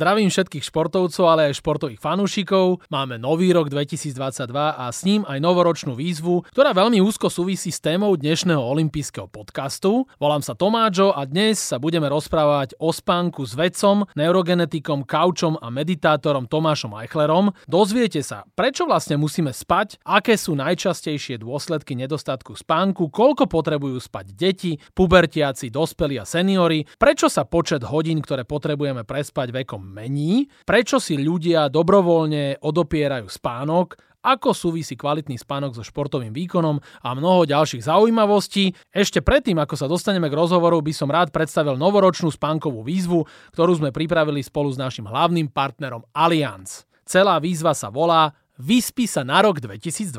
Zdravím všetkých športovcov, ale aj športových fanúšikov. Máme nový rok 2022 a s ním aj novoročnú výzvu, ktorá veľmi úzko súvisí s témou dnešného olympijského podcastu. Volám sa Tomáčo a dnes sa budeme rozprávať o spánku s vedcom, neurogenetikom, kaučom a meditátorom Tomášom Eichlerom. Dozviete sa, prečo vlastne musíme spať, aké sú najčastejšie dôsledky nedostatku spánku, koľko potrebujú spať deti, pubertiaci, dospelí a seniory, prečo sa počet hodín, ktoré potrebujeme prespať vekom mení, prečo si ľudia dobrovoľne odopierajú spánok, ako súvisí kvalitný spánok so športovým výkonom a mnoho ďalších zaujímavostí. Ešte predtým, ako sa dostaneme k rozhovoru, by som rád predstavil novoročnú spánkovú výzvu, ktorú sme pripravili spolu s našim hlavným partnerom Allianz. Celá výzva sa volá Vyspí sa na rok 2022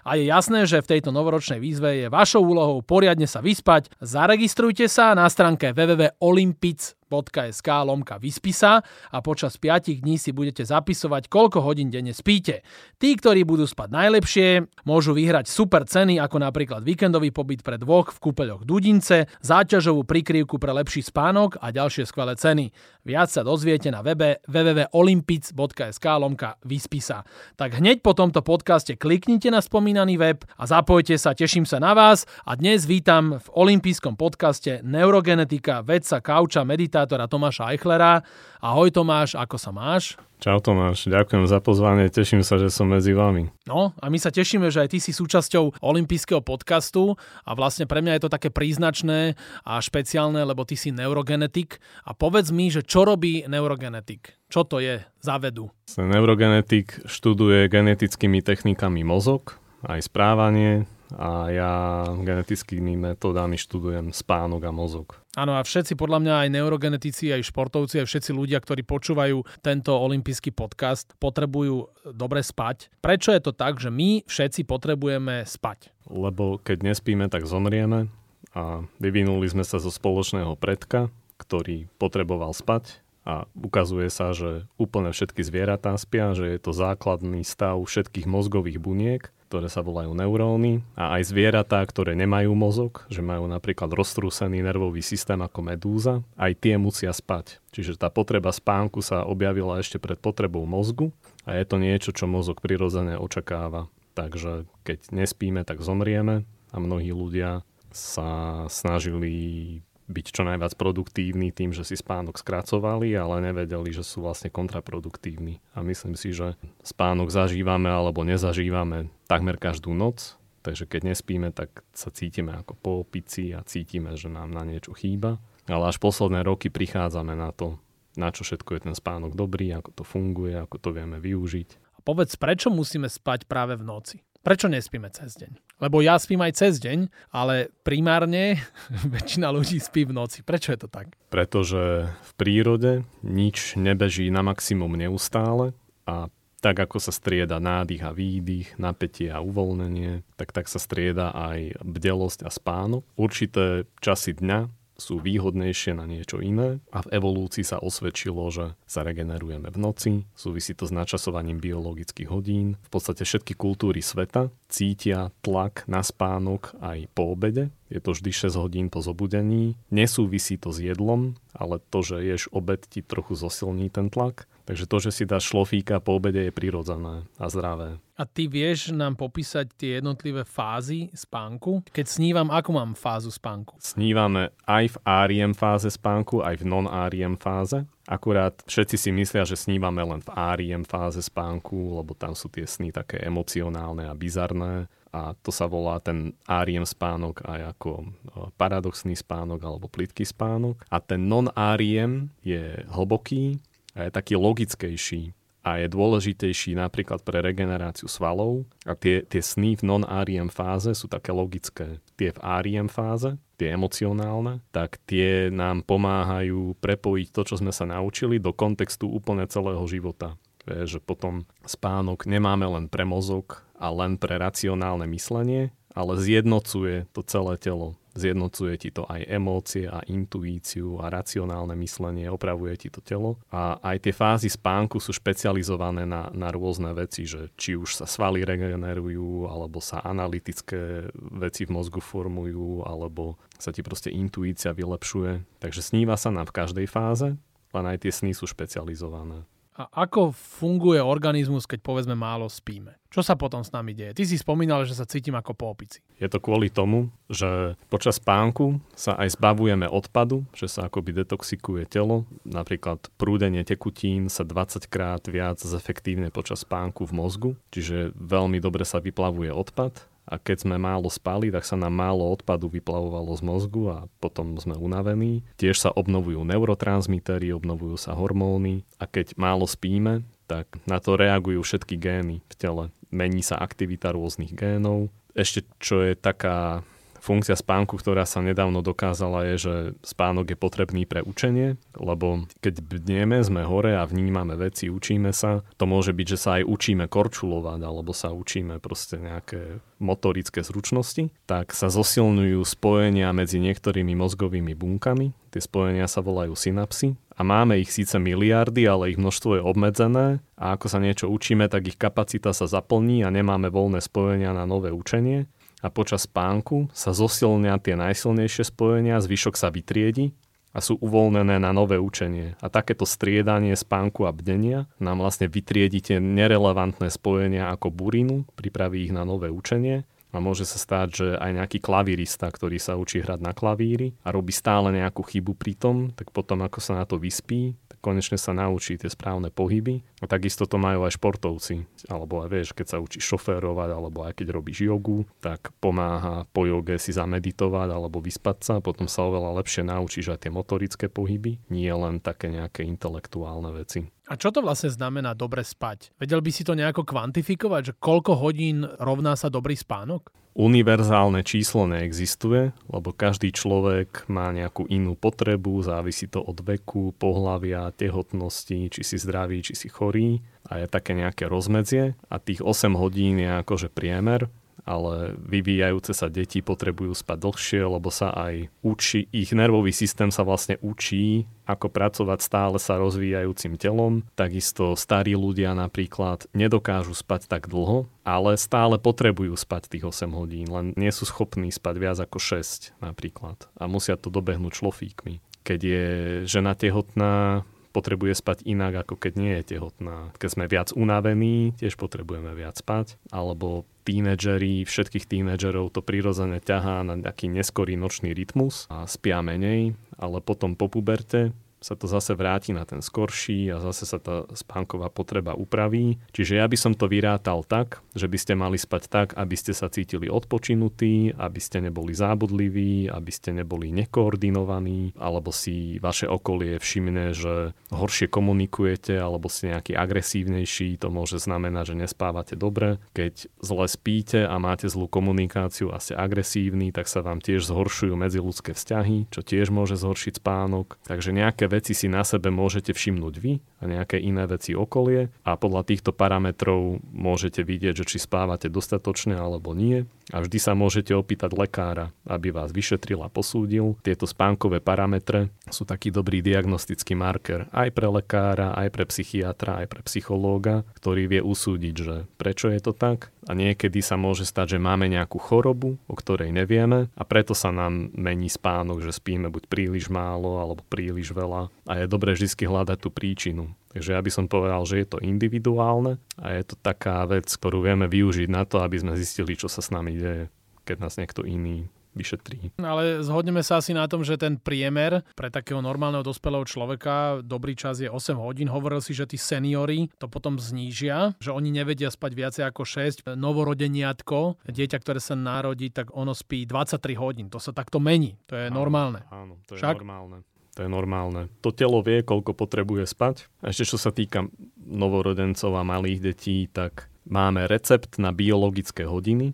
a je jasné, že v tejto novoročnej výzve je vašou úlohou poriadne sa vyspať. Zaregistrujte sa na stránke www.olympic.com www.vyspisa.sk lomka Vyspisa a počas 5 dní si budete zapisovať, koľko hodín denne spíte. Tí, ktorí budú spať najlepšie, môžu vyhrať super ceny ako napríklad víkendový pobyt pre dvoch v kúpeľoch Dudince, záťažovú prikryvku pre lepší spánok a ďalšie skvelé ceny. Viac sa dozviete na webe www.olympic.sk lomka Vyspisa. Tak hneď po tomto podcaste kliknite na spomínaný web a zapojte sa, teším sa na vás a dnes vítam v olympijskom podcaste neurogenetika, vedca, kauča, medita meditátora Tomáša Eichlera. Ahoj Tomáš, ako sa máš? Čau Tomáš, ďakujem za pozvanie, teším sa, že som medzi vami. No a my sa tešíme, že aj ty si súčasťou olympijského podcastu a vlastne pre mňa je to také príznačné a špeciálne, lebo ty si neurogenetik a povedz mi, že čo robí neurogenetik? Čo to je za vedu? Neurogenetik študuje genetickými technikami mozog, aj správanie, a ja genetickými metódami študujem spánok a mozog. Áno a všetci podľa mňa aj neurogenetici, aj športovci, aj všetci ľudia, ktorí počúvajú tento olimpijský podcast, potrebujú dobre spať. Prečo je to tak, že my všetci potrebujeme spať? Lebo keď nespíme, tak zomrieme a vyvinuli sme sa zo spoločného predka, ktorý potreboval spať a ukazuje sa, že úplne všetky zvieratá spia, že je to základný stav všetkých mozgových buniek ktoré sa volajú neuróny a aj zvieratá, ktoré nemajú mozog, že majú napríklad roztrúsený nervový systém ako medúza, aj tie musia spať. Čiže tá potreba spánku sa objavila ešte pred potrebou mozgu a je to niečo, čo mozog prirodzene očakáva. Takže keď nespíme, tak zomrieme a mnohí ľudia sa snažili byť čo najviac produktívni tým, že si spánok skracovali, ale nevedeli, že sú vlastne kontraproduktívni. A myslím si, že spánok zažívame alebo nezažívame takmer každú noc, takže keď nespíme, tak sa cítime ako po opici a cítime, že nám na niečo chýba. Ale až posledné roky prichádzame na to, na čo všetko je ten spánok dobrý, ako to funguje, ako to vieme využiť. A povedz, prečo musíme spať práve v noci? Prečo nespíme cez deň? Lebo ja spím aj cez deň, ale primárne väčšina ľudí spí v noci. Prečo je to tak? Pretože v prírode nič nebeží na maximum neustále a tak ako sa strieda nádych a výdych, napätie a uvoľnenie, tak tak sa strieda aj bdelosť a spánok. Určité časy dňa sú výhodnejšie na niečo iné a v evolúcii sa osvedčilo, že sa regenerujeme v noci, súvisí to s načasovaním biologických hodín. V podstate všetky kultúry sveta cítia tlak na spánok aj po obede, je to vždy 6 hodín po zobudení. Nesúvisí to s jedlom, ale to, že ješ obed ti trochu zosilní ten tlak. Takže to, že si dáš šlofíka po obede je prirodzené a zdravé. A ty vieš nám popísať tie jednotlivé fázy spánku? Keď snívam, ako mám fázu spánku? Snívame aj v REM fáze spánku, aj v non-REM fáze. Akurát všetci si myslia, že snívame len v REM fáze spánku, lebo tam sú tie sny také emocionálne a bizarné a to sa volá ten REM spánok aj ako e, paradoxný spánok alebo plitký spánok. A ten non-REM je hlboký a je taký logickejší a je dôležitejší napríklad pre regeneráciu svalov a tie, tie sny v non-REM fáze sú také logické. Tie v REM fáze, tie emocionálne, tak tie nám pomáhajú prepojiť to, čo sme sa naučili do kontextu úplne celého života. Je, že potom spánok nemáme len pre mozog a len pre racionálne myslenie, ale zjednocuje to celé telo. Zjednocuje ti to aj emócie a intuíciu a racionálne myslenie, opravuje ti to telo. A aj tie fázy spánku sú špecializované na, na rôzne veci, že či už sa svaly regenerujú, alebo sa analytické veci v mozgu formujú, alebo sa ti proste intuícia vylepšuje. Takže sníva sa nám v každej fáze len aj tie sny sú špecializované. A ako funguje organizmus, keď povedzme málo spíme? Čo sa potom s nami deje? Ty si spomínal, že sa cítim ako po opici. Je to kvôli tomu, že počas spánku sa aj zbavujeme odpadu, že sa akoby detoxikuje telo. Napríklad prúdenie tekutín sa 20 krát viac zefektívne počas spánku v mozgu, čiže veľmi dobre sa vyplavuje odpad a keď sme málo spali, tak sa nám málo odpadu vyplavovalo z mozgu a potom sme unavení. Tiež sa obnovujú neurotransmitery, obnovujú sa hormóny a keď málo spíme, tak na to reagujú všetky gény v tele. Mení sa aktivita rôznych génov. Ešte čo je taká funkcia spánku, ktorá sa nedávno dokázala, je, že spánok je potrebný pre učenie, lebo keď bdnieme, sme hore a vnímame veci, učíme sa, to môže byť, že sa aj učíme korčulovať, alebo sa učíme proste nejaké motorické zručnosti, tak sa zosilňujú spojenia medzi niektorými mozgovými bunkami. Tie spojenia sa volajú synapsy. A máme ich síce miliardy, ale ich množstvo je obmedzené. A ako sa niečo učíme, tak ich kapacita sa zaplní a nemáme voľné spojenia na nové učenie a počas spánku sa zosilnia tie najsilnejšie spojenia, zvyšok sa vytriedi a sú uvoľnené na nové učenie. A takéto striedanie spánku a bdenia nám vlastne vytriedi tie nerelevantné spojenia ako burinu, pripraví ich na nové učenie a môže sa stať, že aj nejaký klavírista, ktorý sa učí hrať na klavíri a robí stále nejakú chybu pri tom, tak potom ako sa na to vyspí, konečne sa naučí tie správne pohyby. A takisto to majú aj športovci. Alebo aj vieš, keď sa učíš šoférovať, alebo aj keď robíš jogu, tak pomáha po joge si zameditovať alebo vyspať sa. Potom sa oveľa lepšie naučíš aj tie motorické pohyby, nie len také nejaké intelektuálne veci. A čo to vlastne znamená dobre spať? Vedel by si to nejako kvantifikovať, že koľko hodín rovná sa dobrý spánok? Univerzálne číslo neexistuje, lebo každý človek má nejakú inú potrebu, závisí to od veku, pohlavia, tehotnosti, či si zdravý, či si chorý a je také nejaké rozmedzie a tých 8 hodín je akože priemer ale vyvíjajúce sa deti potrebujú spať dlhšie, lebo sa aj učí, ich nervový systém sa vlastne učí, ako pracovať stále sa rozvíjajúcim telom. Takisto starí ľudia napríklad nedokážu spať tak dlho, ale stále potrebujú spať tých 8 hodín, len nie sú schopní spať viac ako 6 napríklad a musia to dobehnúť šlofíkmi. Keď je žena tehotná, potrebuje spať inak, ako keď nie je tehotná. Keď sme viac unavení, tiež potrebujeme viac spať. Alebo tínedžeri, všetkých tínedžerov to prirodzene ťahá na nejaký neskorý nočný rytmus a spia menej, ale potom po puberte sa to zase vráti na ten skorší a zase sa tá spánková potreba upraví. Čiže ja by som to vyrátal tak, že by ste mali spať tak, aby ste sa cítili odpočinutí, aby ste neboli zábudliví, aby ste neboli nekoordinovaní, alebo si vaše okolie všimne, že horšie komunikujete, alebo ste nejaký agresívnejší, to môže znamenať, že nespávate dobre. Keď zle spíte a máte zlú komunikáciu a ste agresívni, tak sa vám tiež zhoršujú medziludské vzťahy, čo tiež môže zhoršiť spánok. Takže nejaké veci si na sebe môžete všimnúť vy a nejaké iné veci okolie a podľa týchto parametrov môžete vidieť, že či spávate dostatočne alebo nie a vždy sa môžete opýtať lekára, aby vás vyšetril a posúdil. Tieto spánkové parametre sú taký dobrý diagnostický marker aj pre lekára, aj pre psychiatra, aj pre psychológa, ktorý vie usúdiť, že prečo je to tak a niekedy sa môže stať, že máme nejakú chorobu, o ktorej nevieme a preto sa nám mení spánok, že spíme buď príliš málo alebo príliš veľa a je dobré vždy hľadať tú príčinu. Takže ja by som povedal, že je to individuálne a je to taká vec, ktorú vieme využiť na to, aby sme zistili, čo sa s nami deje, keď nás niekto iný vyšetrí. Ale zhodneme sa asi na tom, že ten priemer pre takého normálneho dospelého človeka dobrý čas je 8 hodín. Hovoril si, že tí seniory to potom znížia, že oni nevedia spať viacej ako 6. Novorodeniatko, dieťa, ktoré sa narodí, tak ono spí 23 hodín. To sa takto mení. To je áno, normálne. Áno, to je Však? normálne. To je normálne. To telo vie, koľko potrebuje spať. A ešte čo sa týka novorodencov a malých detí, tak máme recept na biologické hodiny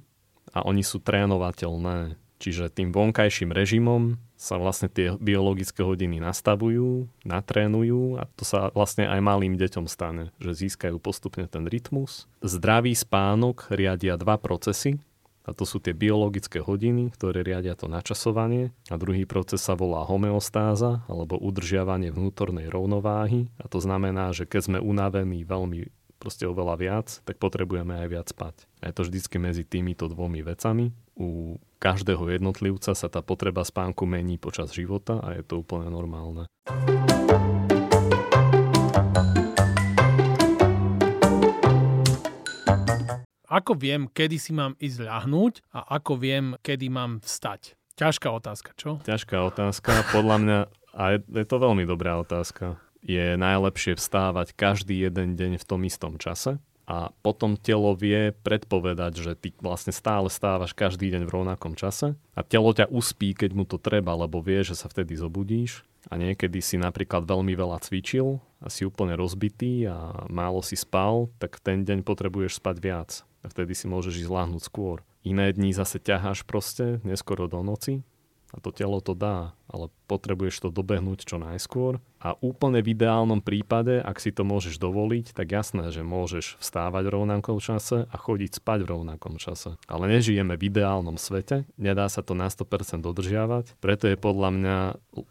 a oni sú trénovateľné. Čiže tým vonkajším režimom sa vlastne tie biologické hodiny nastavujú, natrénujú a to sa vlastne aj malým deťom stane, že získajú postupne ten rytmus. Zdravý spánok riadia dva procesy. A to sú tie biologické hodiny, ktoré riadia to načasovanie. A druhý proces sa volá homeostáza, alebo udržiavanie vnútornej rovnováhy. A to znamená, že keď sme unavení veľmi proste oveľa viac, tak potrebujeme aj viac spať. A je to vždycky medzi týmito dvomi vecami. U každého jednotlivca sa tá potreba spánku mení počas života a je to úplne normálne. Ako viem, kedy si mám ísť ľahnúť a ako viem, kedy mám vstať? Ťažká otázka, čo? Ťažká otázka. Podľa mňa, a je, je to veľmi dobrá otázka, je najlepšie vstávať každý jeden deň v tom istom čase a potom telo vie predpovedať, že ty vlastne stále stávaš každý deň v rovnakom čase a telo ťa uspí, keď mu to treba, lebo vie, že sa vtedy zobudíš a niekedy si napríklad veľmi veľa cvičil a si úplne rozbitý a málo si spal, tak ten deň potrebuješ spať viac a vtedy si môžeš ísť láhnuť skôr. Iné dní zase ťaháš proste neskoro do noci a to telo to dá, ale potrebuješ to dobehnúť čo najskôr a úplne v ideálnom prípade, ak si to môžeš dovoliť, tak jasné, že môžeš vstávať v rovnakom čase a chodiť spať v rovnakom čase. Ale nežijeme v ideálnom svete, nedá sa to na 100% dodržiavať, preto je podľa mňa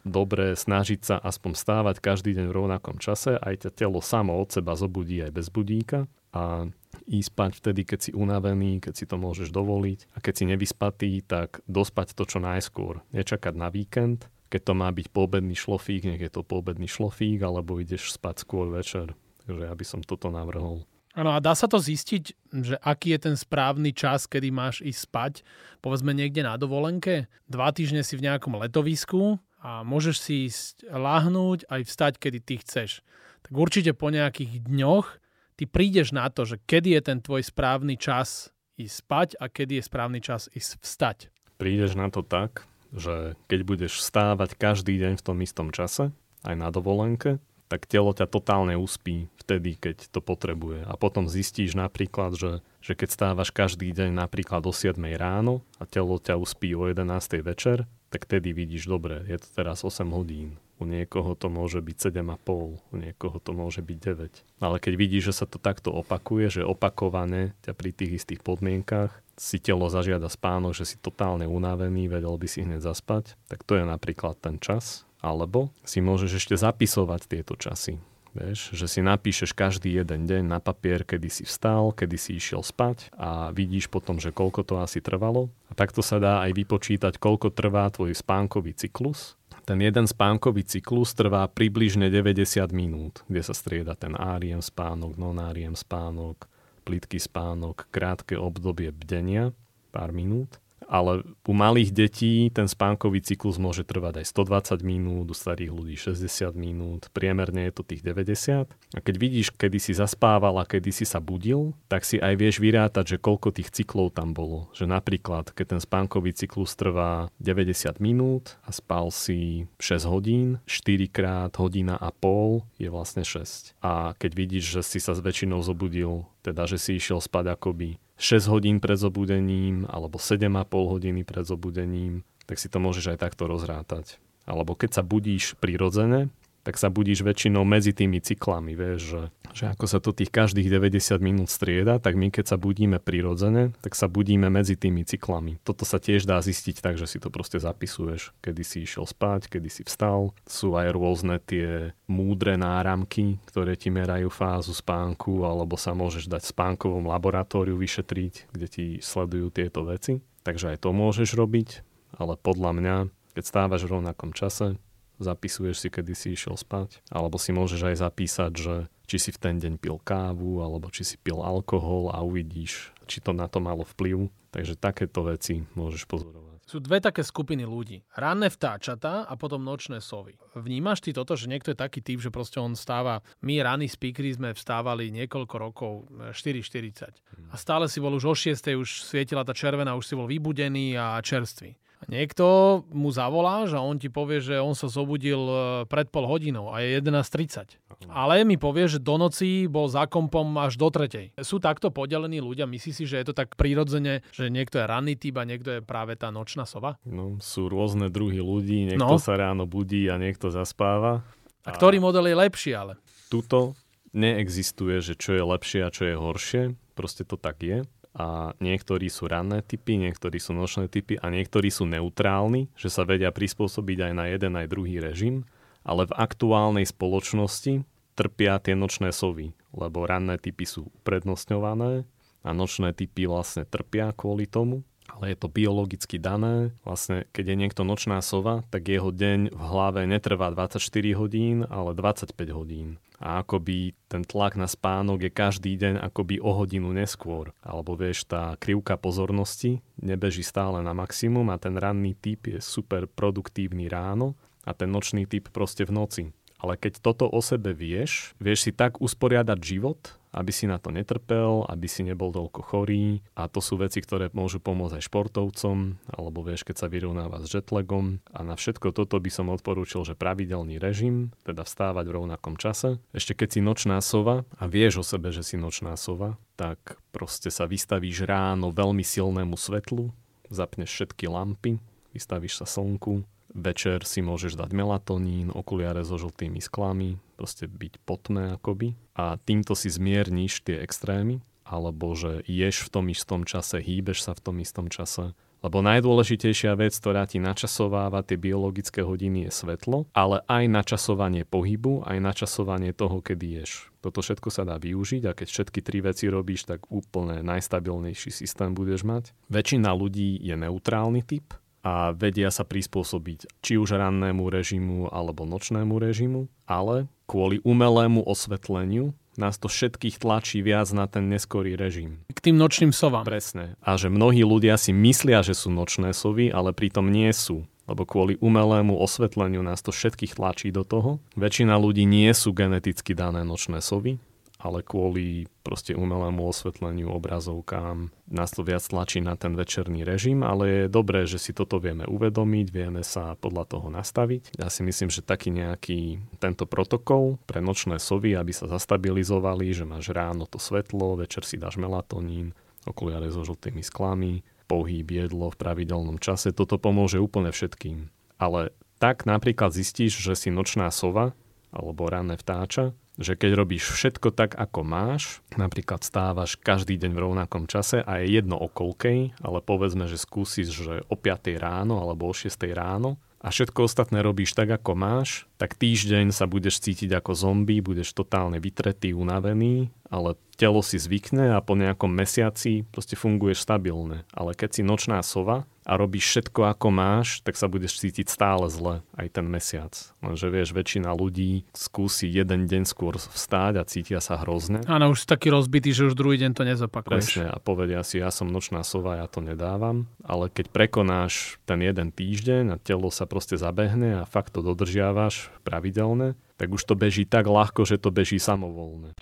dobré snažiť sa aspoň stávať každý deň v rovnakom čase, aj ťa telo samo od seba zobudí aj bez budíka a ísť spať vtedy, keď si unavený, keď si to môžeš dovoliť a keď si nevyspatý, tak dospať to čo najskôr. Nečakať na víkend, keď to má byť poobedný šlofík, nech je to poobedný šlofík, alebo ideš spať skôr večer. Takže ja by som toto navrhol. Áno, a dá sa to zistiť, že aký je ten správny čas, kedy máš ísť spať? Povedzme niekde na dovolenke, dva týždne si v nejakom letovisku a môžeš si ísť lahnúť aj vstať, kedy ty chceš. Tak určite po nejakých dňoch ty prídeš na to, že kedy je ten tvoj správny čas ísť spať a kedy je správny čas ísť vstať. Prídeš na to tak, že keď budeš stávať každý deň v tom istom čase, aj na dovolenke, tak telo ťa totálne uspí vtedy, keď to potrebuje. A potom zistíš napríklad, že, že keď stávaš každý deň napríklad o 7 ráno a telo ťa uspí o 11 večer, tak tedy vidíš, dobre, je to teraz 8 hodín u niekoho to môže byť 7,5, u niekoho to môže byť 9. Ale keď vidíš, že sa to takto opakuje, že opakované ťa pri tých istých podmienkach si telo zažiada spánok, že si totálne unavený, vedel by si hneď zaspať, tak to je napríklad ten čas. Alebo si môžeš ešte zapisovať tieto časy. Vieš, že si napíšeš každý jeden deň na papier, kedy si vstal, kedy si išiel spať a vidíš potom, že koľko to asi trvalo. A takto sa dá aj vypočítať, koľko trvá tvoj spánkový cyklus ten jeden spánkový cyklus trvá približne 90 minút, kde sa strieda ten áriem spánok, nonáriem spánok, plitký spánok, krátke obdobie bdenia, pár minút ale u malých detí ten spánkový cyklus môže trvať aj 120 minút, u starých ľudí 60 minút, priemerne je to tých 90. A keď vidíš, kedy si zaspával a kedy si sa budil, tak si aj vieš vyrátať, že koľko tých cyklov tam bolo. Že napríklad, keď ten spánkový cyklus trvá 90 minút a spal si 6 hodín, 4 krát hodina a pol je vlastne 6. A keď vidíš, že si sa väčšinou zobudil, teda že si išiel spať akoby 6 hodín pred zobudením alebo 7,5 hodiny pred zobudením, tak si to môžeš aj takto rozrátať. Alebo keď sa budíš prirodzene, tak sa budíš väčšinou medzi tými cyklami, vieš, že, že ako sa to tých každých 90 minút strieda, tak my keď sa budíme prirodzene, tak sa budíme medzi tými cyklami. Toto sa tiež dá zistiť tak, že si to proste zapisuješ, kedy si išiel spať, kedy si vstal. Sú aj rôzne tie múdre náramky, ktoré ti merajú fázu spánku, alebo sa môžeš dať spánkovom laboratóriu vyšetriť, kde ti sledujú tieto veci. Takže aj to môžeš robiť, ale podľa mňa, keď stávaš v rovnakom čase, zapisuješ si, kedy si išiel spať, alebo si môžeš aj zapísať, že či si v ten deň pil kávu, alebo či si pil alkohol a uvidíš, či to na to malo vplyv. Takže takéto veci môžeš pozorovať. Sú dve také skupiny ľudí. Ranné vtáčatá a potom nočné sovy. Vnímaš ty toto, že niekto je taký typ, že proste on stáva... My ranní speakery sme vstávali niekoľko rokov, 4.40. Hmm. A stále si bol už o 6. už svietila tá červená, už si bol vybudený a čerstvý. Niekto mu zavoláš a on ti povie, že on sa zobudil e, pred pol hodinou a je 11.30. Ale mi povie, že do noci bol za kompom až do tretej. Sú takto podelení ľudia? Myslí si, že je to tak prirodzene, že niekto je ranný typ a niekto je práve tá nočná sova? No, sú rôzne druhy ľudí. Niekto no. sa ráno budí a niekto zaspáva. A, a ktorý model je lepší ale? Tuto neexistuje, že čo je lepšie a čo je horšie. Proste to tak je a niektorí sú ranné typy, niektorí sú nočné typy a niektorí sú neutrálni, že sa vedia prispôsobiť aj na jeden aj druhý režim, ale v aktuálnej spoločnosti trpia tie nočné sovy, lebo ranné typy sú uprednostňované a nočné typy vlastne trpia kvôli tomu ale je to biologicky dané. Vlastne, keď je niekto nočná sova, tak jeho deň v hlave netrvá 24 hodín, ale 25 hodín. A akoby ten tlak na spánok je každý deň akoby o hodinu neskôr. Alebo vieš, tá krivka pozornosti nebeží stále na maximum a ten ranný typ je super produktívny ráno a ten nočný typ proste v noci. Ale keď toto o sebe vieš, vieš si tak usporiadať život, aby si na to netrpel, aby si nebol toľko chorý a to sú veci, ktoré môžu pomôcť aj športovcom, alebo vieš, keď sa vyrovnáva s jetlagom a na všetko toto by som odporúčil, že pravidelný režim, teda vstávať v rovnakom čase. Ešte keď si nočná sova a vieš o sebe, že si nočná sova, tak proste sa vystavíš ráno veľmi silnému svetlu, zapneš všetky lampy, vystavíš sa slnku, večer si môžeš dať melatonín, okuliare so žltými sklami, proste byť potné akoby a týmto si zmierniš tie extrémy, alebo že ješ v tom istom čase, hýbeš sa v tom istom čase. Lebo najdôležitejšia vec, ktorá ti načasováva tie biologické hodiny je svetlo, ale aj načasovanie pohybu, aj načasovanie toho, kedy ješ. Toto všetko sa dá využiť a keď všetky tri veci robíš, tak úplne najstabilnejší systém budeš mať. Väčšina ľudí je neutrálny typ, a vedia sa prispôsobiť či už rannému režimu alebo nočnému režimu, ale kvôli umelému osvetleniu nás to všetkých tlačí viac na ten neskorý režim. K tým nočným sovám. Presne. A že mnohí ľudia si myslia, že sú nočné sovy, ale pritom nie sú. Lebo kvôli umelému osvetleniu nás to všetkých tlačí do toho. Väčšina ľudí nie sú geneticky dané nočné sovy, ale kvôli proste umelému osvetleniu, obrazovkám nás to viac tlačí na ten večerný režim, ale je dobré, že si toto vieme uvedomiť, vieme sa podľa toho nastaviť. Ja si myslím, že taký nejaký tento protokol pre nočné sovy, aby sa zastabilizovali, že máš ráno to svetlo, večer si dáš melatonín, okuliare so žltými sklami, pohyb, jedlo v pravidelnom čase, toto pomôže úplne všetkým. Ale tak napríklad zistíš, že si nočná sova alebo ranné vtáča že keď robíš všetko tak, ako máš, napríklad stávaš každý deň v rovnakom čase a je jedno o koľkej, ale povedzme, že skúsiš, že o 5 ráno alebo o 6 ráno a všetko ostatné robíš tak, ako máš, tak týždeň sa budeš cítiť ako zombie, budeš totálne vytretý, unavený, ale telo si zvykne a po nejakom mesiaci proste funguješ stabilne. Ale keď si nočná sova a robíš všetko ako máš, tak sa budeš cítiť stále zle aj ten mesiac. Lenže vieš, väčšina ľudí skúsi jeden deň skôr vstáť a cítia sa hrozne. Áno, už taký rozbitý, že už druhý deň to nezopakuješ. Presne a povedia si, ja som nočná sova, ja to nedávam. Ale keď prekonáš ten jeden týždeň a telo sa proste zabehne a fakt to dodržiavaš, pravidelné, tak už to beží tak ľahko, že to beží samovolne.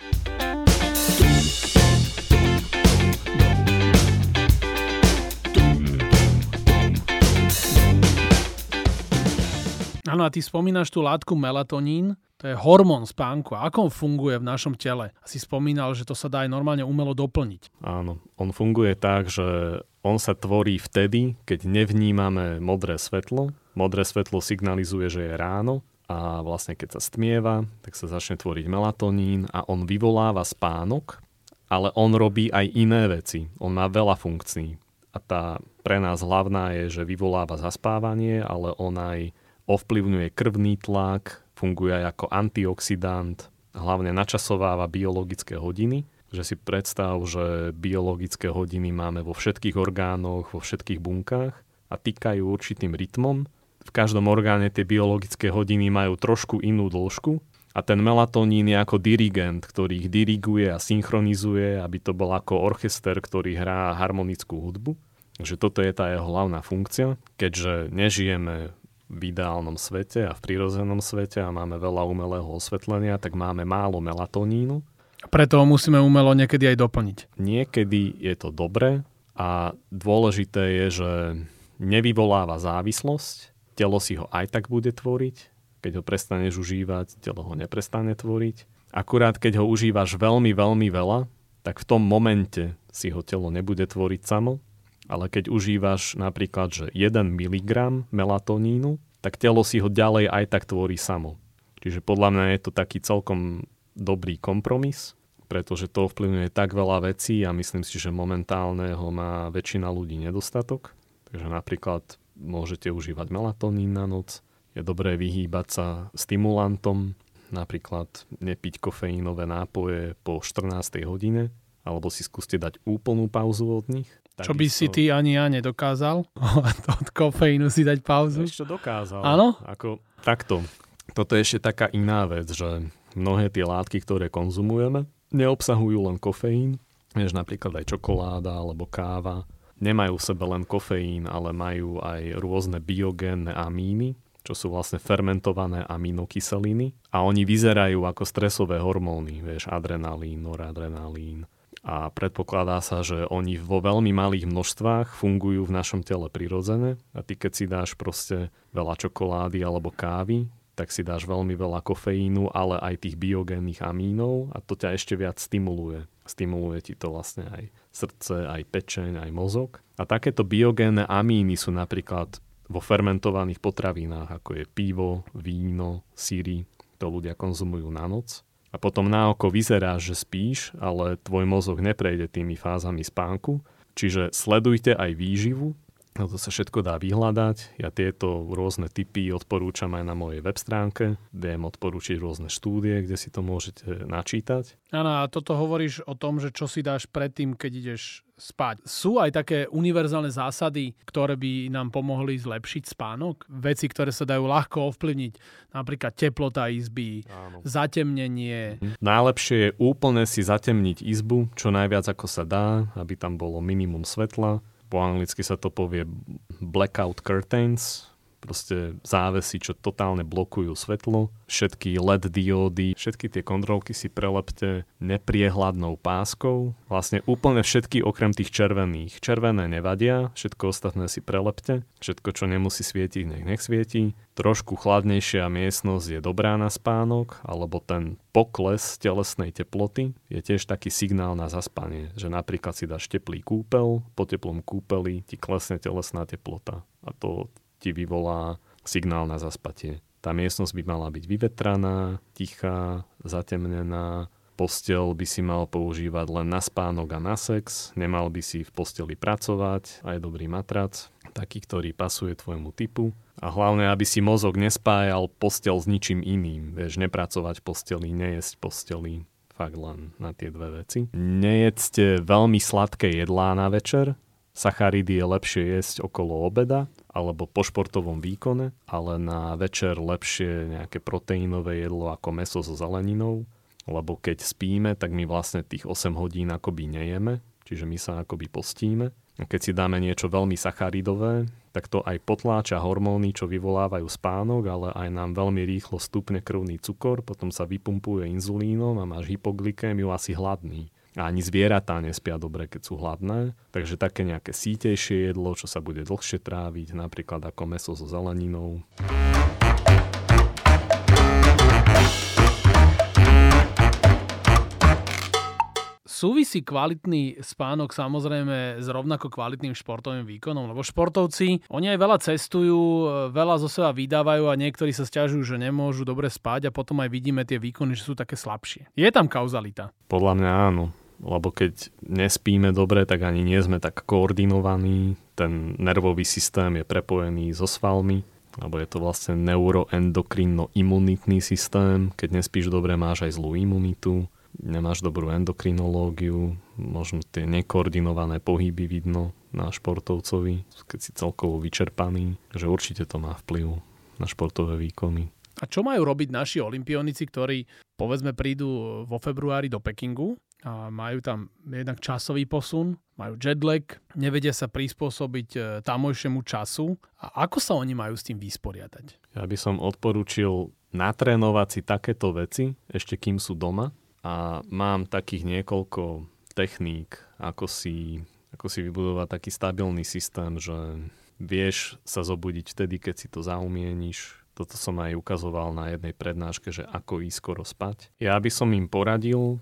Áno, a ty spomínaš tú látku melatonín, to je hormón spánku. Ako on funguje v našom tele? Si spomínal, že to sa dá aj normálne umelo doplniť. Áno, on funguje tak, že on sa tvorí vtedy, keď nevnímame modré svetlo. Modré svetlo signalizuje, že je ráno a vlastne keď sa stmieva, tak sa začne tvoriť melatonín a on vyvoláva spánok, ale on robí aj iné veci. On má veľa funkcií. A tá pre nás hlavná je, že vyvoláva zaspávanie, ale on aj ovplyvňuje krvný tlak, funguje ako antioxidant, hlavne načasováva biologické hodiny. Že si predstav, že biologické hodiny máme vo všetkých orgánoch, vo všetkých bunkách a týkajú určitým rytmom v každom orgáne tie biologické hodiny majú trošku inú dĺžku a ten melatonín je ako dirigent, ktorý ich diriguje a synchronizuje, aby to bol ako orchester, ktorý hrá harmonickú hudbu. Že toto je tá jeho hlavná funkcia. Keďže nežijeme v ideálnom svete a v prírodzenom svete a máme veľa umelého osvetlenia, tak máme málo melatonínu. Preto ho musíme umelo niekedy aj doplniť. Niekedy je to dobré a dôležité je, že nevyvoláva závislosť, telo si ho aj tak bude tvoriť, keď ho prestaneš užívať, telo ho neprestane tvoriť. Akurát keď ho užívaš veľmi, veľmi veľa, tak v tom momente si ho telo nebude tvoriť samo, ale keď užívaš napríklad, že 1 mg melatonínu, tak telo si ho ďalej aj tak tvorí samo. Čiže podľa mňa je to taký celkom dobrý kompromis, pretože to ovplyvňuje tak veľa vecí a myslím si, že momentálne ho má väčšina ľudí nedostatok. Takže napríklad môžete užívať melatonín na noc. Je dobré vyhýbať sa stimulantom, napríklad nepiť kofeínové nápoje po 14. hodine, alebo si skúste dať úplnú pauzu od nich. Čo by si ty ani ja nedokázal? Od kofeínu si dať pauzu? Ešte dokázal. Áno? Ako, takto. Toto je ešte taká iná vec, že mnohé tie látky, ktoré konzumujeme, neobsahujú len kofeín, vieš napríklad aj čokoláda alebo káva, nemajú v sebe len kofeín, ale majú aj rôzne biogénne amíny, čo sú vlastne fermentované aminokyseliny a oni vyzerajú ako stresové hormóny, vieš, adrenalín, noradrenalín, a predpokladá sa, že oni vo veľmi malých množstvách fungujú v našom tele prirodzene a ty keď si dáš proste veľa čokolády alebo kávy, tak si dáš veľmi veľa kofeínu, ale aj tých biogénnych amínov a to ťa ešte viac stimuluje. Stimuluje ti to vlastne aj srdce, aj pečeň, aj mozog. A takéto biogénne amíny sú napríklad vo fermentovaných potravinách, ako je pivo, víno, síry, to ľudia konzumujú na noc a potom na oko vyzerá, že spíš, ale tvoj mozog neprejde tými fázami spánku. Čiže sledujte aj výživu, No to sa všetko dá vyhľadať. Ja tieto rôzne typy odporúčam aj na mojej web stránke. Viem odporúčiť rôzne štúdie, kde si to môžete načítať. Áno, a toto hovoríš o tom, že čo si dáš predtým, keď ideš spať. Sú aj také univerzálne zásady, ktoré by nám pomohli zlepšiť spánok? Veci, ktoré sa dajú ľahko ovplyvniť, napríklad teplota izby, Áno. zatemnenie. Najlepšie je úplne si zatemniť izbu, čo najviac ako sa dá, aby tam bolo minimum svetla po anglicky sa to povie blackout curtains, proste závesy, čo totálne blokujú svetlo. Všetky LED diódy, všetky tie kontrolky si prelepte nepriehľadnou páskou. Vlastne úplne všetky okrem tých červených. Červené nevadia, všetko ostatné si prelepte. Všetko, čo nemusí svietiť, nech nech svieti. Trošku chladnejšia miestnosť je dobrá na spánok, alebo ten pokles telesnej teploty je tiež taký signál na zaspanie, že napríklad si dáš teplý kúpel, po teplom kúpeli ti klesne telesná teplota. A to ti vyvolá signál na zaspatie. Tá miestnosť by mala byť vyvetraná, tichá, zatemnená, postel by si mal používať len na spánok a na sex, nemal by si v posteli pracovať, aj dobrý matrac, taký, ktorý pasuje tvojmu typu. A hlavne, aby si mozog nespájal postel s ničím iným. Vieš, nepracovať v posteli, nejesť posteli, fakt len na tie dve veci. Nejedzte veľmi sladké jedlá na večer, Sacharidy je lepšie jesť okolo obeda alebo po športovom výkone, ale na večer lepšie nejaké proteínové jedlo ako meso so zeleninou, lebo keď spíme, tak my vlastne tých 8 hodín akoby nejeme, čiže my sa akoby postíme. A keď si dáme niečo veľmi sacharidové, tak to aj potláča hormóny, čo vyvolávajú spánok, ale aj nám veľmi rýchlo stupne krvný cukor, potom sa vypumpuje inzulínom a máš hypoglykémiu asi hladný. A ani zvieratá nespia dobre, keď sú hladné. Takže také nejaké sítejšie jedlo, čo sa bude dlhšie tráviť, napríklad ako meso so zeleninou. súvisí kvalitný spánok samozrejme s rovnako kvalitným športovým výkonom, lebo športovci, oni aj veľa cestujú, veľa zo seba vydávajú a niektorí sa stiažujú, že nemôžu dobre spať a potom aj vidíme tie výkony, že sú také slabšie. Je tam kauzalita? Podľa mňa áno lebo keď nespíme dobre, tak ani nie sme tak koordinovaní, ten nervový systém je prepojený so svalmi, alebo je to vlastne neuroendokrinno-imunitný systém. Keď nespíš dobre, máš aj zlú imunitu, nemáš dobrú endokrinológiu, možno tie nekoordinované pohyby vidno na športovcovi, keď si celkovo vyčerpaný, že určite to má vplyv na športové výkony. A čo majú robiť naši olimpionici, ktorí povedzme prídu vo februári do Pekingu majú tam jednak časový posun, majú jetlag, nevedia sa prispôsobiť e, tamojšiemu času. A ako sa oni majú s tým vysporiadať? Ja by som odporúčil natrénovať si takéto veci, ešte kým sú doma. A mám takých niekoľko techník, ako si, ako si vybudovať taký stabilný systém, že vieš sa zobudiť vtedy, keď si to zaumieníš, toto som aj ukazoval na jednej prednáške, že ako ísť skoro spať. Ja by som im poradil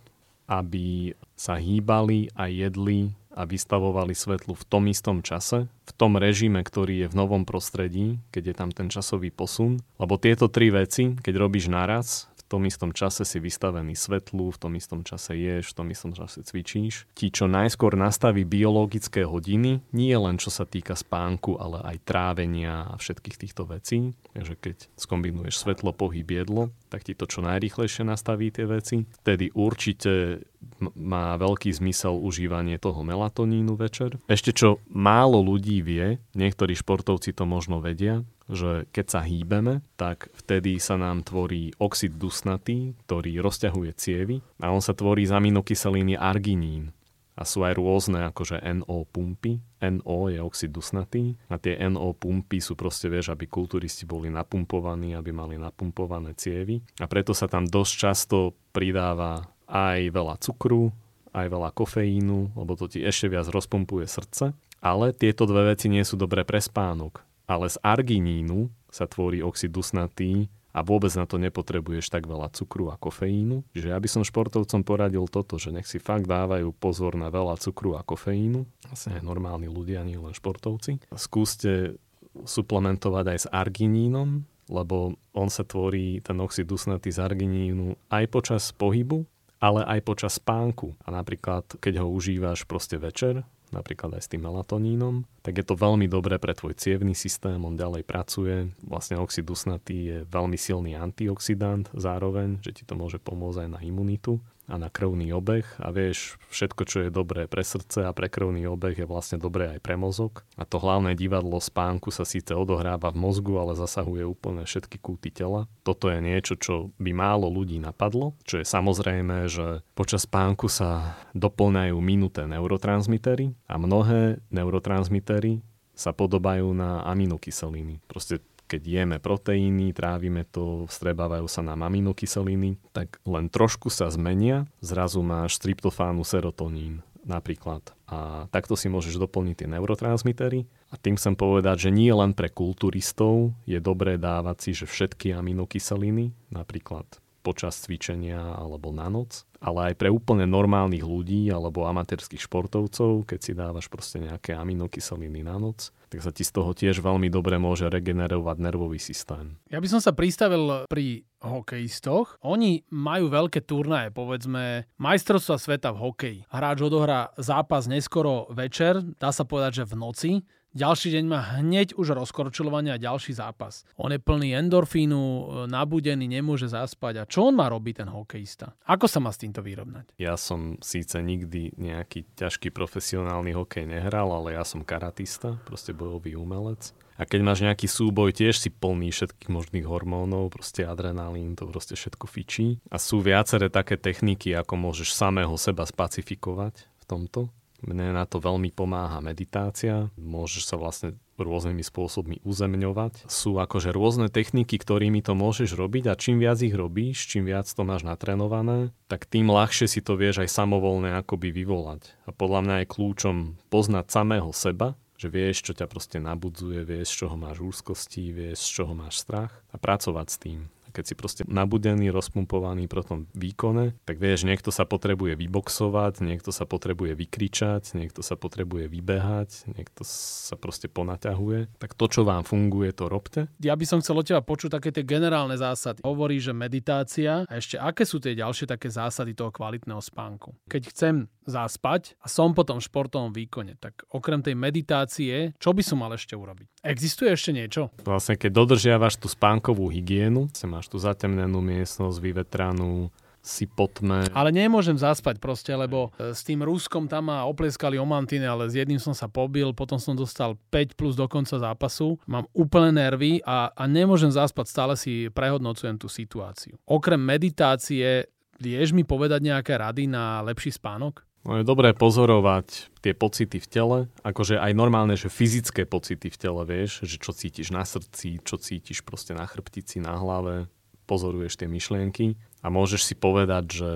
aby sa hýbali a jedli a vystavovali svetlu v tom istom čase, v tom režime, ktorý je v novom prostredí, keď je tam ten časový posun. Lebo tieto tri veci, keď robíš naraz, tom istom čase si vystavený svetlu, v tom istom čase ješ, v tom istom čase cvičíš. Ti čo najskôr nastaví biologické hodiny, nie len čo sa týka spánku, ale aj trávenia a všetkých týchto vecí. Takže keď skombinuješ svetlo, pohyb, jedlo, tak ti to čo najrychlejšie nastaví tie veci. Vtedy určite má veľký zmysel užívanie toho melatonínu večer. Ešte čo málo ľudí vie, niektorí športovci to možno vedia, že keď sa hýbeme, tak vtedy sa nám tvorí oxid dusnatý, ktorý rozťahuje cievy a on sa tvorí z aminokyseliny arginín. A sú aj rôzne akože NO pumpy. NO je oxid dusnatý a tie NO pumpy sú proste, vieš, aby kulturisti boli napumpovaní, aby mali napumpované cievy. A preto sa tam dosť často pridáva aj veľa cukru, aj veľa kofeínu, lebo to ti ešte viac rozpumpuje srdce. Ale tieto dve veci nie sú dobré pre spánok. Ale z arginínu sa tvorí oxid dusnatý a vôbec na to nepotrebuješ tak veľa cukru a kofeínu. Čiže ja by som športovcom poradil toto, že nech si fakt dávajú pozor na veľa cukru a kofeínu. Vlastne aj normálni ľudia, nie len športovci. Skúste suplementovať aj s arginínom, lebo on sa tvorí, ten oxid dusnatý z arginínu aj počas pohybu, ale aj počas spánku. A napríklad, keď ho užívaš proste večer, napríklad aj s tým melatonínom, tak je to veľmi dobré pre tvoj cievný systém, on ďalej pracuje. Vlastne oxid dusnatý je veľmi silný antioxidant zároveň, že ti to môže pomôcť aj na imunitu a na krvný obeh a vieš, všetko, čo je dobré pre srdce a pre krvný obeh je vlastne dobré aj pre mozog. A to hlavné divadlo spánku sa síce odohráva v mozgu, ale zasahuje úplne všetky kúty tela. Toto je niečo, čo by málo ľudí napadlo, čo je samozrejme, že počas spánku sa doplňajú minuté neurotransmitery a mnohé neurotransmitery sa podobajú na aminokyseliny. Proste keď jeme proteíny, trávime to, vstrebávajú sa nám aminokyseliny, tak len trošku sa zmenia, zrazu máš tryptofánu serotonín napríklad. A takto si môžeš doplniť tie neurotransmitery. A tým chcem povedať, že nie len pre kulturistov je dobré dávať si, že všetky aminokyseliny, napríklad počas cvičenia alebo na noc, ale aj pre úplne normálnych ľudí alebo amatérských športovcov, keď si dávaš proste nejaké aminokyseliny na noc, tak sa ti z toho tiež veľmi dobre môže regenerovať nervový systém. Ja by som sa pristavil pri hokejistoch. Oni majú veľké turnaje, povedzme majstrovstva sveta v hokeji. Hráč odohrá zápas neskoro večer, dá sa povedať, že v noci ďalší deň má hneď už rozkorčilovanie a ďalší zápas. On je plný endorfínu, nabudený, nemôže zaspať. A čo on má robiť, ten hokejista? Ako sa má s týmto vyrovnať? Ja som síce nikdy nejaký ťažký profesionálny hokej nehral, ale ja som karatista, proste bojový umelec. A keď máš nejaký súboj, tiež si plný všetkých možných hormónov, proste adrenalín, to proste všetko fičí. A sú viaceré také techniky, ako môžeš samého seba spacifikovať v tomto. Mne na to veľmi pomáha meditácia. Môžeš sa vlastne rôznymi spôsobmi uzemňovať. Sú akože rôzne techniky, ktorými to môžeš robiť a čím viac ich robíš, čím viac to máš natrenované, tak tým ľahšie si to vieš aj samovolne akoby vyvolať. A podľa mňa je kľúčom poznať samého seba, že vieš, čo ťa proste nabudzuje, vieš, z čoho máš úzkosti, vieš, z čoho máš strach a pracovať s tým keď si proste nabudený, rozpumpovaný pro tom výkone, tak vieš, niekto sa potrebuje vyboxovať, niekto sa potrebuje vykričať, niekto sa potrebuje vybehať, niekto sa proste ponaťahuje. Tak to, čo vám funguje, to robte. Ja by som chcel od teba počuť také tie generálne zásady. Hovorí, že meditácia a ešte aké sú tie ďalšie také zásady toho kvalitného spánku. Keď chcem zaspať a som potom v športovom výkone, tak okrem tej meditácie, čo by som mal ešte urobiť? Existuje ešte niečo? Vlastne, keď dodržiavaš tú spánkovú hygienu, máš tú zatemnenú miestnosť, vyvetranú, si potme. Ale nemôžem zaspať proste, lebo e, s tým Ruskom tam ma opleskali o mantine, ale s jedným som sa pobil, potom som dostal 5 plus do konca zápasu. Mám úplné nervy a, a nemôžem zaspať, stále si prehodnocujem tú situáciu. Okrem meditácie, vieš mi povedať nejaké rady na lepší spánok? No je dobré pozorovať tie pocity v tele, akože aj normálne, že fyzické pocity v tele, vieš, že čo cítiš na srdci, čo cítiš proste na chrbtici, na hlave, pozoruješ tie myšlienky a môžeš si povedať, že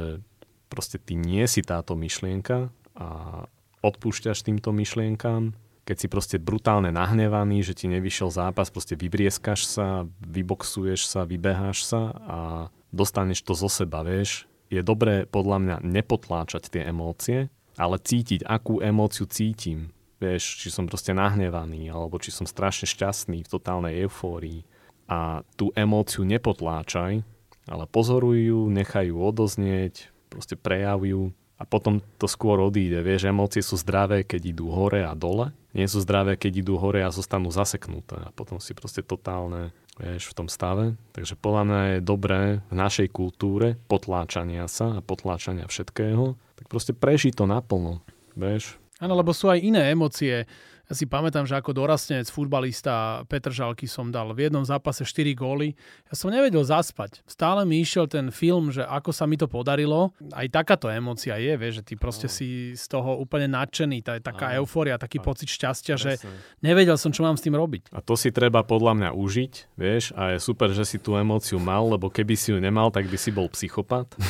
proste ty nie si táto myšlienka a odpúšťaš týmto myšlienkám. Keď si proste brutálne nahnevaný, že ti nevyšiel zápas, proste vybrieskaš sa, vyboxuješ sa, vybeháš sa a dostaneš to zo seba, vieš, je dobré podľa mňa nepotláčať tie emócie, ale cítiť, akú emóciu cítim. Vieš, či som proste nahnevaný, alebo či som strašne šťastný v totálnej eufórii. A tú emóciu nepotláčaj, ale pozorujú, nechajú odoznieť, proste prejavujú a potom to skôr odíde. Vieš, emócie sú zdravé, keď idú hore a dole. Nie sú zdravé, keď idú hore a zostanú zaseknuté. A potom si proste totálne vieš, v tom stave. Takže podľa mňa je dobré v našej kultúre potláčania sa a potláčania všetkého, tak proste prežiť to naplno. Vieš? Áno, lebo sú aj iné emócie. Ja si pamätám, že ako dorastenec futbalista Petr Žalky som dal v jednom zápase 4 góly. Ja som nevedel zaspať. Stále mi išiel ten film, že ako sa mi to podarilo. Aj takáto emócia je, vieš, že ty proste no. si z toho úplne nadšený. Tá je taká no. eufória, taký no. pocit šťastia, Presne. že nevedel som, čo mám s tým robiť. A to si treba podľa mňa užiť, vieš, a je super, že si tú emóciu mal, lebo keby si ju nemal, tak by si bol psychopat. A,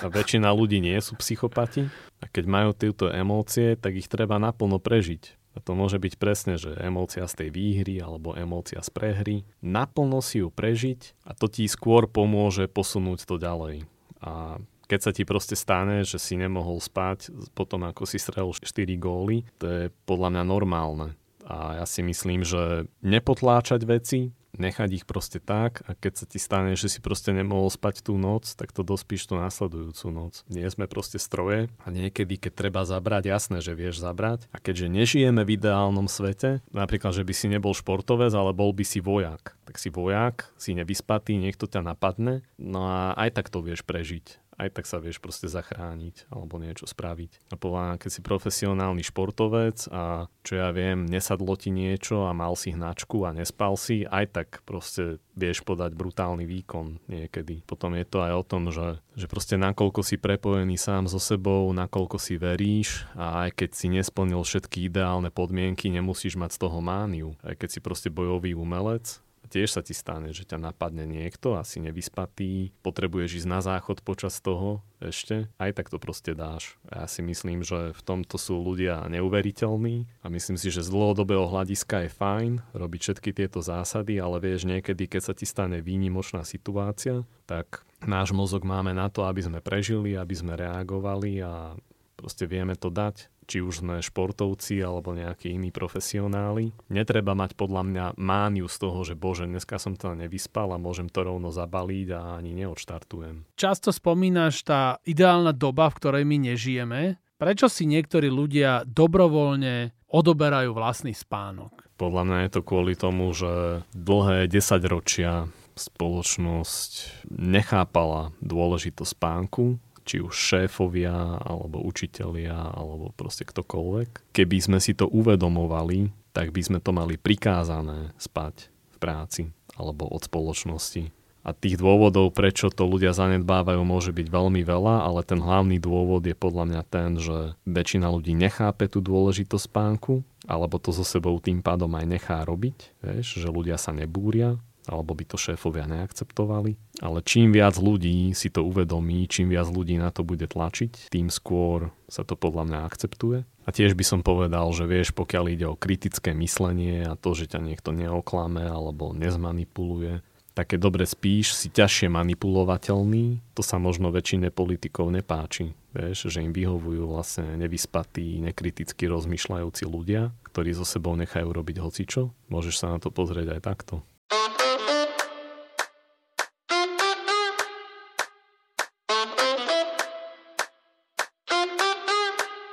a väčšina ľudí nie sú psychopati. A keď majú tieto emócie, tak ich treba naplno prežiť. A to môže byť presne, že emócia z tej výhry alebo emócia z prehry. Naplno si ju prežiť a to ti skôr pomôže posunúť to ďalej. A keď sa ti proste stane, že si nemohol spať potom ako si strelil 4 góly, to je podľa mňa normálne. A ja si myslím, že nepotláčať veci, nechať ich proste tak a keď sa ti stane, že si proste nemohol spať tú noc, tak to dospíš tú následujúcu noc. Nie sme proste stroje a niekedy, keď treba zabrať, jasné, že vieš zabrať. A keďže nežijeme v ideálnom svete, napríklad, že by si nebol športovec, ale bol by si vojak, tak si vojak, si nevyspatý, niekto ťa napadne, no a aj tak to vieš prežiť aj tak sa vieš proste zachrániť alebo niečo spraviť. A povedal, keď si profesionálny športovec a čo ja viem, nesadlo ti niečo a mal si hnačku a nespal si, aj tak proste vieš podať brutálny výkon niekedy. Potom je to aj o tom, že, že proste nakoľko si prepojený sám so sebou, nakoľko si veríš a aj keď si nesplnil všetky ideálne podmienky, nemusíš mať z toho mániu. Aj keď si proste bojový umelec, tiež sa ti stane, že ťa napadne niekto, asi nevyspatý, potrebuješ ísť na záchod počas toho ešte, aj tak to proste dáš. Ja si myslím, že v tomto sú ľudia neuveriteľní a myslím si, že z dlhodobého hľadiska je fajn robiť všetky tieto zásady, ale vieš, niekedy, keď sa ti stane výnimočná situácia, tak náš mozog máme na to, aby sme prežili, aby sme reagovali a proste vieme to dať či už sme športovci alebo nejakí iní profesionáli. Netreba mať podľa mňa mániu z toho, že bože, dneska som to nevyspal a môžem to rovno zabaliť a ani neodštartujem. Často spomínaš tá ideálna doba, v ktorej my nežijeme. Prečo si niektorí ľudia dobrovoľne odoberajú vlastný spánok? Podľa mňa je to kvôli tomu, že dlhé 10 ročia spoločnosť nechápala dôležitosť spánku či už šéfovia, alebo učitelia, alebo proste ktokoľvek. Keby sme si to uvedomovali, tak by sme to mali prikázané spať v práci alebo od spoločnosti. A tých dôvodov, prečo to ľudia zanedbávajú, môže byť veľmi veľa, ale ten hlavný dôvod je podľa mňa ten, že väčšina ľudí nechápe tú dôležitosť spánku, alebo to so sebou tým pádom aj nechá robiť, vieš, že ľudia sa nebúria, alebo by to šéfovia neakceptovali. Ale čím viac ľudí si to uvedomí, čím viac ľudí na to bude tlačiť, tým skôr sa to podľa mňa akceptuje. A tiež by som povedal, že vieš, pokiaľ ide o kritické myslenie a to, že ťa niekto neoklame alebo nezmanipuluje, tak keď dobre spíš, si ťažšie manipulovateľný, to sa možno väčšine politikov nepáči. Vieš, že im vyhovujú vlastne nevyspatí, nekriticky rozmýšľajúci ľudia, ktorí so sebou nechajú robiť hocičo. Môžeš sa na to pozrieť aj takto.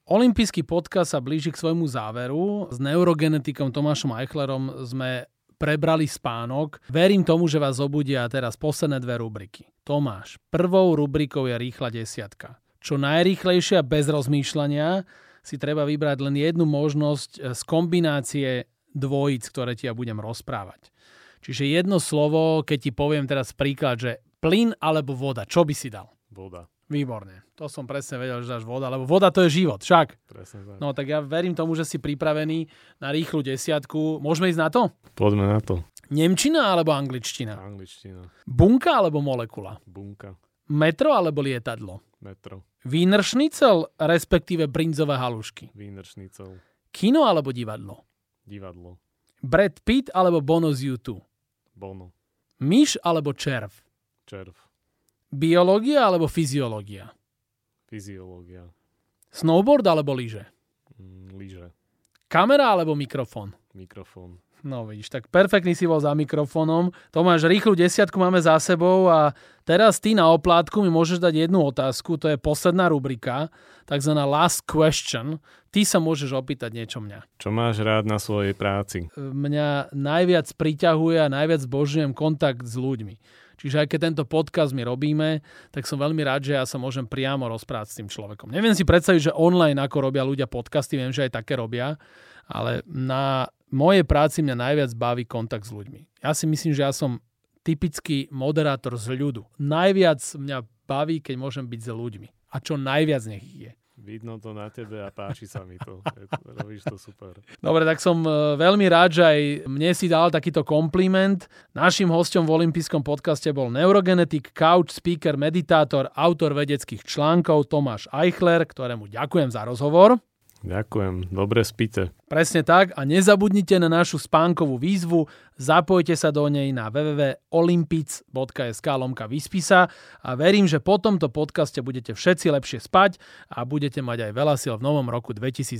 Olympijský podcast sa blíži k svojmu záveru. S neurogenetikom Tomášom Eichlerom sme prebrali spánok. Verím tomu, že vás obudia teraz posledné dve rubriky. Tomáš, prvou rubrikou je rýchla desiatka. Čo najrýchlejšia bez rozmýšľania si treba vybrať len jednu možnosť z kombinácie dvojic, ktoré ti ja budem rozprávať. Čiže jedno slovo, keď ti poviem teraz príklad, že plyn alebo voda, čo by si dal? Voda. Výborne. To som presne vedel, že dáš voda, lebo voda to je život, však. Presne tak. No tak ja verím tomu, že si pripravený na rýchlu desiatku. Môžeme ísť na to? Poďme na to. Nemčina alebo angličtina? Angličtina. Bunka alebo molekula? Bunka. Metro alebo lietadlo? Metro. Wiener Schnitzel, respektíve brinzové halušky? Wiener Schnitzel. Kino alebo divadlo? Divadlo. Brad Pitt alebo Bono z YouTube? Bono. Myš alebo červ? Červ. Biológia alebo fyziológia? Fyziológia. Snowboard alebo lyže? Mm, lyže. Kamera alebo mikrofón? Mikrofón. No vidíš, tak perfektný si bol za mikrofónom. Tomáš, rýchlu desiatku máme za sebou a teraz ty na oplátku mi môžeš dať jednu otázku, to je posledná rubrika, takzvaná last question. Ty sa môžeš opýtať niečo mňa. Čo máš rád na svojej práci? Mňa najviac priťahuje a najviac božujem kontakt s ľuďmi. Čiže aj keď tento podcast my robíme, tak som veľmi rád, že ja sa môžem priamo rozprávať s tým človekom. Neviem si predstaviť, že online ako robia ľudia podcasty, viem, že aj také robia, ale na mojej práci mňa najviac baví kontakt s ľuďmi. Ja si myslím, že ja som typický moderátor z ľudu. Najviac mňa baví, keď môžem byť s ľuďmi. A čo najviac nech je. Vidno to na tebe a páči sa mi to. Robíš to super. Dobre, tak som e, veľmi rád, že aj mne si dal takýto kompliment. Našim hostom v olympijskom podcaste bol neurogenetik, couch speaker, meditátor, autor vedeckých článkov Tomáš Eichler, ktorému ďakujem za rozhovor. Ďakujem, dobre spíte. Presne tak a nezabudnite na našu spánkovú výzvu, zapojte sa do nej na www.olympic.sk lomka vyspisa a verím, že po tomto podcaste budete všetci lepšie spať a budete mať aj veľa sil v novom roku 2022.